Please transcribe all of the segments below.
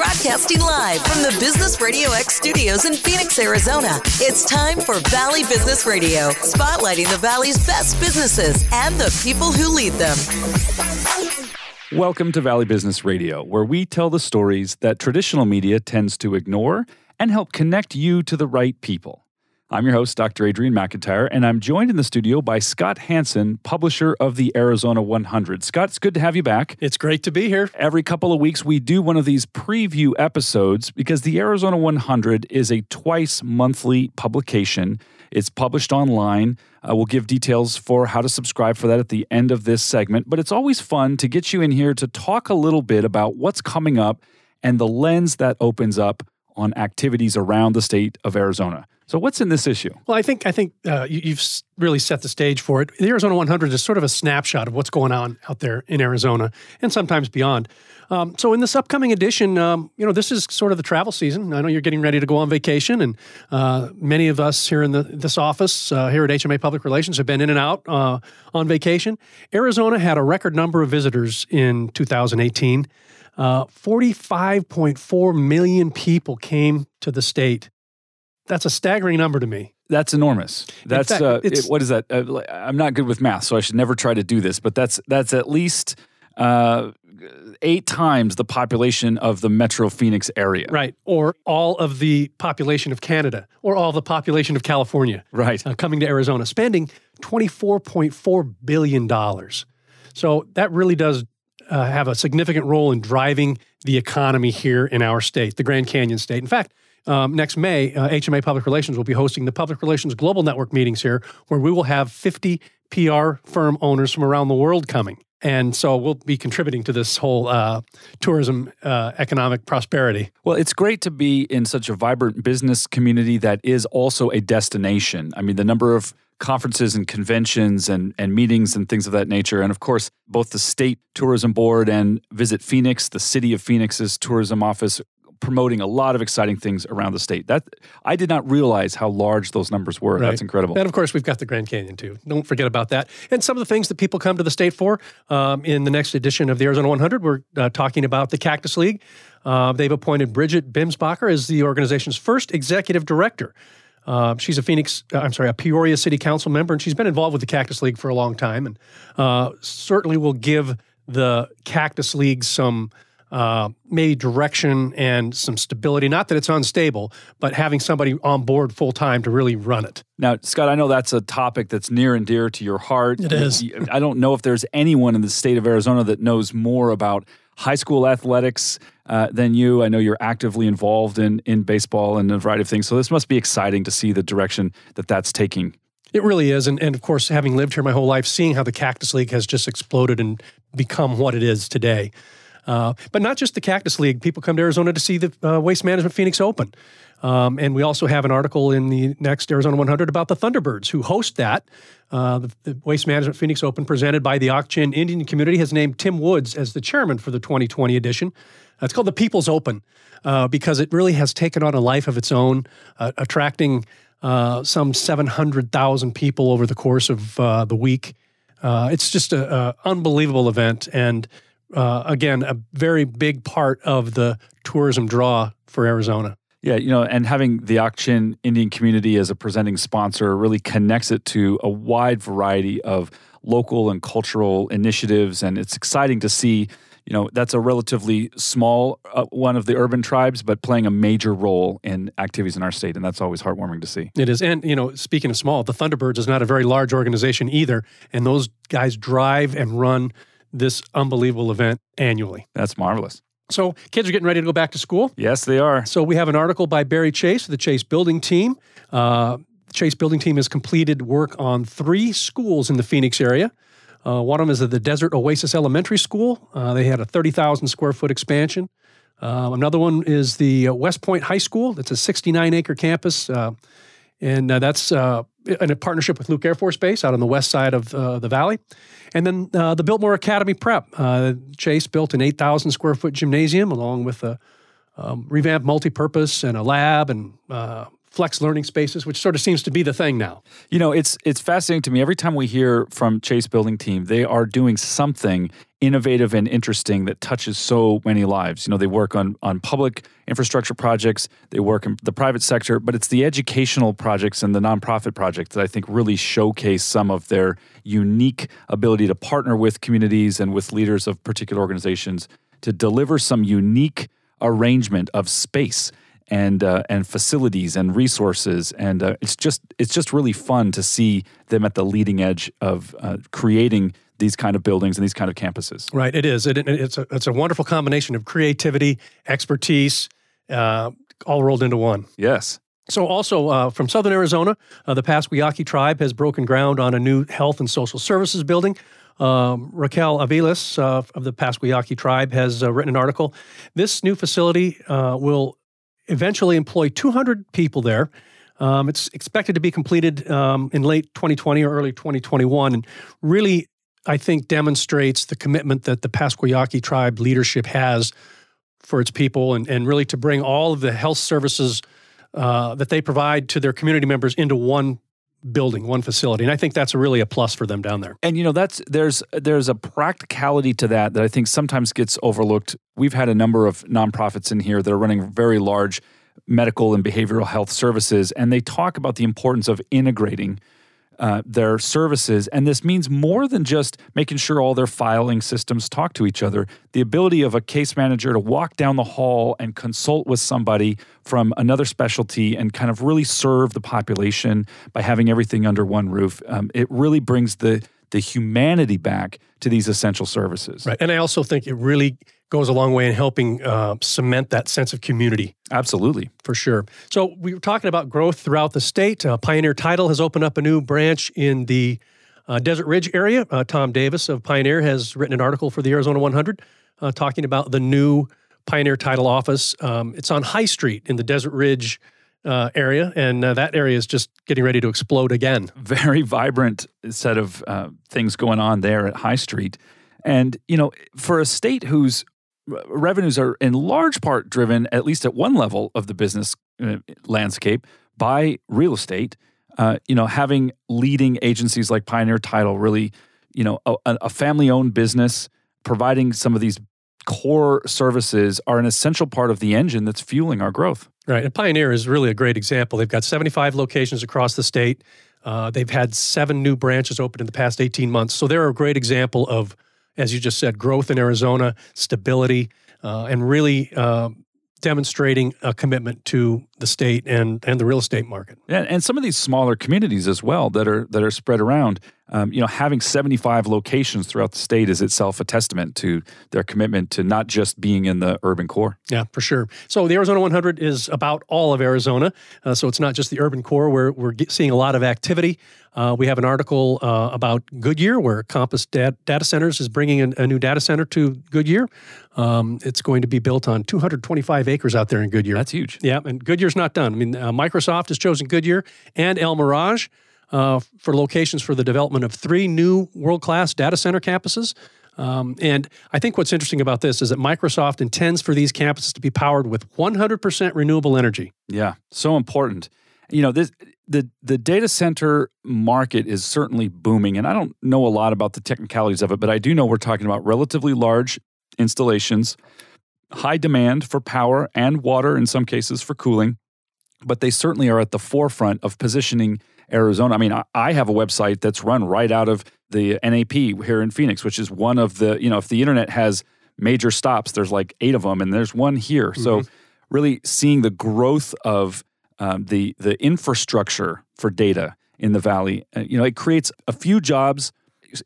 Broadcasting live from the Business Radio X studios in Phoenix, Arizona. It's time for Valley Business Radio, spotlighting the Valley's best businesses and the people who lead them. Welcome to Valley Business Radio, where we tell the stories that traditional media tends to ignore and help connect you to the right people. I'm your host, Dr. Adrian McIntyre, and I'm joined in the studio by Scott Hanson, publisher of the Arizona 100. Scott, it's good to have you back. It's great to be here. Every couple of weeks, we do one of these preview episodes because the Arizona 100 is a twice monthly publication. It's published online. Uh, we'll give details for how to subscribe for that at the end of this segment, but it's always fun to get you in here to talk a little bit about what's coming up and the lens that opens up on activities around the state of Arizona. So, what's in this issue? Well, I think I think uh, you, have really set the stage for it. The Arizona 100 is sort of a snapshot of what's going on out there in Arizona and sometimes beyond. Um, so, in this upcoming edition, um, you know, this is sort of the travel season. I know you're getting ready to go on vacation, and uh, many of us here in the, this office uh, here at HMA Public Relations have been in and out uh, on vacation. Arizona had a record number of visitors in 2018. Uh, 45.4 million people came to the state that's a staggering number to me. That's enormous. That's fact, uh, it, what is that? Uh, I'm not good with math, so I should never try to do this. But that's that's at least uh, eight times the population of the Metro Phoenix area. Right, or all of the population of Canada, or all the population of California. Right, uh, coming to Arizona, spending 24.4 billion dollars. So that really does uh, have a significant role in driving the economy here in our state, the Grand Canyon state. In fact, um, next May, uh, HMA Public Relations will be hosting the Public Relations Global Network meetings here, where we will have 50 PR firm owners from around the world coming. And so we'll be contributing to this whole uh, tourism uh, economic prosperity. Well, it's great to be in such a vibrant business community that is also a destination. I mean, the number of conferences and conventions and, and meetings and things of that nature. And of course, both the state tourism board and Visit Phoenix, the city of Phoenix's tourism office, promoting a lot of exciting things around the state. That I did not realize how large those numbers were. Right. That's incredible. And of course, we've got the Grand Canyon too. Don't forget about that. And some of the things that people come to the state for. Um, in the next edition of the Arizona 100, we're uh, talking about the Cactus League. Uh, they've appointed Bridget Binsbacher as the organization's first executive director. Uh, she's a Phoenix, uh, I'm sorry, a Peoria City Council member, and she's been involved with the Cactus League for a long time, and uh, certainly will give the Cactus League some uh, maybe direction and some stability. Not that it's unstable, but having somebody on board full time to really run it. Now, Scott, I know that's a topic that's near and dear to your heart. It is. I don't know if there's anyone in the state of Arizona that knows more about high school athletics uh, than you. I know you're actively involved in in baseball and a variety of things. So this must be exciting to see the direction that that's taking. It really is. And, and of course, having lived here my whole life, seeing how the Cactus League has just exploded and become what it is today. Uh, but not just the Cactus League. People come to Arizona to see the uh, Waste Management Phoenix Open. Um, and we also have an article in the next Arizona 100 about the Thunderbirds who host that. Uh, the, the, Waste Management Phoenix Open, presented by the Ak-Chin Indian community, has named Tim Woods as the chairman for the 2020 edition. Uh, it's called the People's Open uh, because it really has taken on a life of its own, uh, attracting some 700,000 people over the course of the week. it's just an unbelievable event. And uh, again, a very big part of the tourism draw for Arizona. Yeah, you know, and having the Ak-Chin Indian community as a presenting sponsor really connects it to a wide variety of local and cultural initiatives. And it's exciting to see, you know, that's a relatively small uh, one of the urban tribes, but playing a major role in activities in our state. And that's always heartwarming to see. It is. And, you know, speaking of small, the Thunderbirds is not a very large organization either. And those guys drive and run this unbelievable event annually. That's marvelous. So, kids are getting ready to go back to school. Yes, they are. So, we have an article by Barry Chasse, the Chasse Building Team. Uh, Chasse Building Team has completed work on three schools in the Phoenix area. Uh, one of them is at the Desert Oasis Elementary School. Uh, they had a 30,000 square foot expansion. Uh, another one is the uh, West Point High School. It's a 69 acre campus. Uh, and that's in a partnership with Luke Air Force Base out on the west side of the valley. And then uh, the Biltmore Academy Prep. Uh, Chasse built an 8,000 square foot gymnasium along with a um, revamped multi-purpose and a lab and uh, flex learning spaces, which sort of seems to be the thing now. You know, it's it's fascinating to me every time we hear from Chasse Building Team, they are doing something innovative and interesting that touches so many lives. You know, they work on on public infrastructure projects, they work in the private sector, but it's the educational projects and the nonprofit projects that I think really showcase some of their unique ability to partner with communities and with leaders of particular organizations to deliver some unique arrangement of space and uh, and facilities and resources and uh, it's just it's just really fun to see them at the leading edge of uh, creating these kind of buildings and these kind of campuses. Right, it is. It, it's a it's a wonderful combination of creativity, expertise, uh, all rolled into one. Yes. So, also uh, from southern Arizona, uh, the Pascua Yaqui tribe has broken ground on a new health and social services building. Um, Raquel Aviles uh, of the Pascua Yaqui tribe has uh, written an article. This new facility uh, will eventually employ 200 people there. Um, it's expected to be completed um, in late 2020 or early 2021, and really, I think, demonstrates the commitment that the Pascua Yaqui tribe leadership has for its people, and, and really to bring all of the health services uh, that they provide to their community members into one building, one facility. And I think that's really a plus for them down there. And you know, that's there's there's a practicality to that that I think sometimes gets overlooked. We've had a number of nonprofits in here that are running very large medical and behavioral health services, and they talk about the importance of integrating uh, their services. And this means more than just making sure all their filing systems talk to each other. The ability of a case manager to walk down the hall and consult with somebody from another specialty and kind of really serve the population by having everything under one roof, um, it really brings the the humanity back to these essential services. Right. And I also think it really goes a long way in helping uh, cement that sense of community. Absolutely. For sure. So we were talking about growth throughout the state. Uh, Pioneer Title has opened up a new branch in the uh, Desert Ridge area. Uh, Tom Davis of Pioneer has written an article for the Arizona 100 uh, talking about the new Pioneer Title office. Um, it's on High Street in the Desert Ridge uh, area, and uh, that area is just getting ready to explode again. Very vibrant set of uh, things going on there at High Street. And, you know, for a state whose revenues are in large part driven, at least at one level of the business uh, landscape, by real estate. Uh, you know, having leading agencies like Pioneer Title, really, you know, a, a family-owned business providing some of these core services are an essential part of the engine that's fueling our growth. Right, and Pioneer is really a great example. They've got 75 locations across the state. Uh, they've had seven new branches open in the past 18 months, so they're a great example of as you just said, growth in Arizona, stability, uh, and really uh, demonstrating a commitment to the state and and the real estate market. And, and some of these smaller communities as well that are that are spread around. Um, you know, having 75 locations throughout the state is itself a testament to their commitment to not just being in the urban core. Yeah, for sure. So the Arizona 100 is about all of Arizona. Uh, so it's not just the urban core where we're seeing a lot of activity. Uh, we have an article uh, about Goodyear, where Compass Data Centers is bringing a, a new data center to Goodyear. Um, it's going to be built on 225 acres out there in Goodyear. That's huge. Yeah, and Goodyear's not done. I mean, uh, Microsoft has chosen Goodyear and El Mirage uh, for locations for the development of three new world class data center campuses. Um, and I think what's interesting about this is that Microsoft intends for these campuses to be powered with 100% renewable energy. Yeah, so important. You know, this the the data center market is certainly booming, and I don't know a lot about the technicalities of it, but I do know we're talking about relatively large installations, high demand for power and water in some cases for cooling, but they certainly are at the forefront of positioning Arizona. I mean, I have a website that's run right out of the NAP here in Phoenix, which is one of the, you know, if the internet has major stops, there's like eight of them, and there's one here. Mm-hmm. So, really seeing the growth of um, the the infrastructure for data in the valley, uh, you know, it creates a few jobs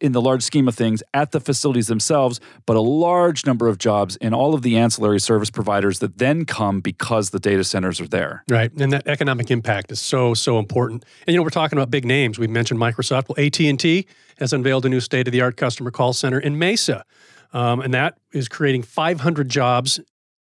in the large scheme of things at the facilities themselves, but a large number of jobs in all of the ancillary service providers that then come because the data centers are there. Right, and that economic impact is so so important. And you know, we're talking about big names. We mentioned Microsoft. Well, AT and T has unveiled a new state of the art customer call center in Mesa, um, and that is creating 500 jobs.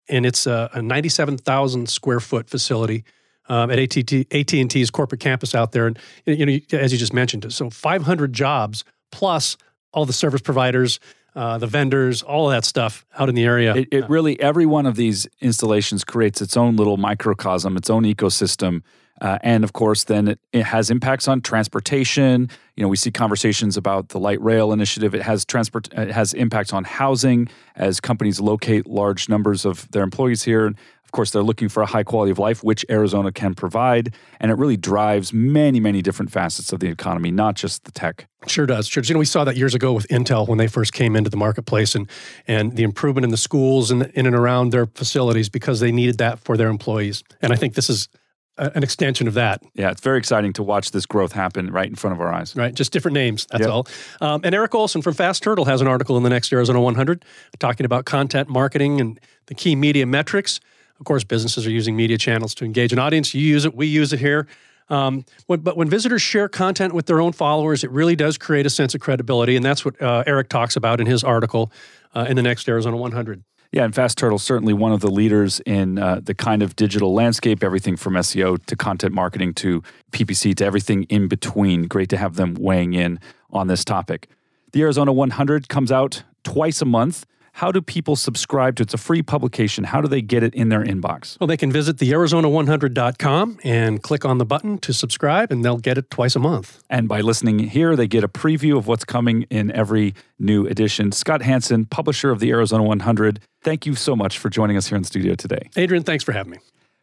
And it's a, a 97,000 square foot facility. Um, at AT&T, AT&T's corporate campus out there, and you know, as you just mentioned, so 500 jobs plus all the service providers, uh, the vendors, all that stuff out in the area. It, it really, every one of these installations creates its own little microcosm, its own ecosystem. Uh, and of course, then it, it, has impacts on transportation. You know, we see conversations about the light rail initiative. It has transport. It has impacts on housing as companies locate large numbers of their employees here. Of course, they're looking for a high quality of life, which Arizona can provide, and it really drives many, many different facets of the economy, not just the tech. Sure does. Sure. You know, we saw that years ago with Intel when they first came into the marketplace, and and the improvement in the schools and in and around their facilities because they needed that for their employees. And I think this is an extension of that. Yeah, it's very exciting to watch this growth happen right in front of our eyes. Right, just different names. That's yep. all. Um, and Eric Olson from Fast Turtle has an article in the next Arizona 100 talking about content marketing and the key media metrics. Of course, businesses are using media channels to engage an audience. You use it, we use it here. Um, but when visitors share content with their own followers, it really does create a sense of credibility, and that's what uh, Eric talks about in his article uh, in the next Arizona 100. Yeah, and Fast Turtle certainly one of the leaders in uh, the kind of digital landscape, everything from SEO to content marketing to PPC to everything in between. Great to have them weighing in on this topic. The Arizona 100 comes out twice a month. How do people subscribe to it? It's a free publication. How do they get it in their inbox? Well, they can visit the thearizona100.com and click on the button to subscribe, and they'll get it twice a month. And by listening here, they get a preview of what's coming in every new edition. Scott Hanson, publisher of the Arizona 100, thank you so much for joining us here in the studio today. Adrian, thanks for having me.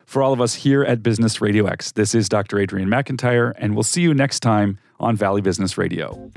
For all of us here at Business Radio X, this is Dr. Adrian McIntyre, and we'll see you next time on Valley Business Radio.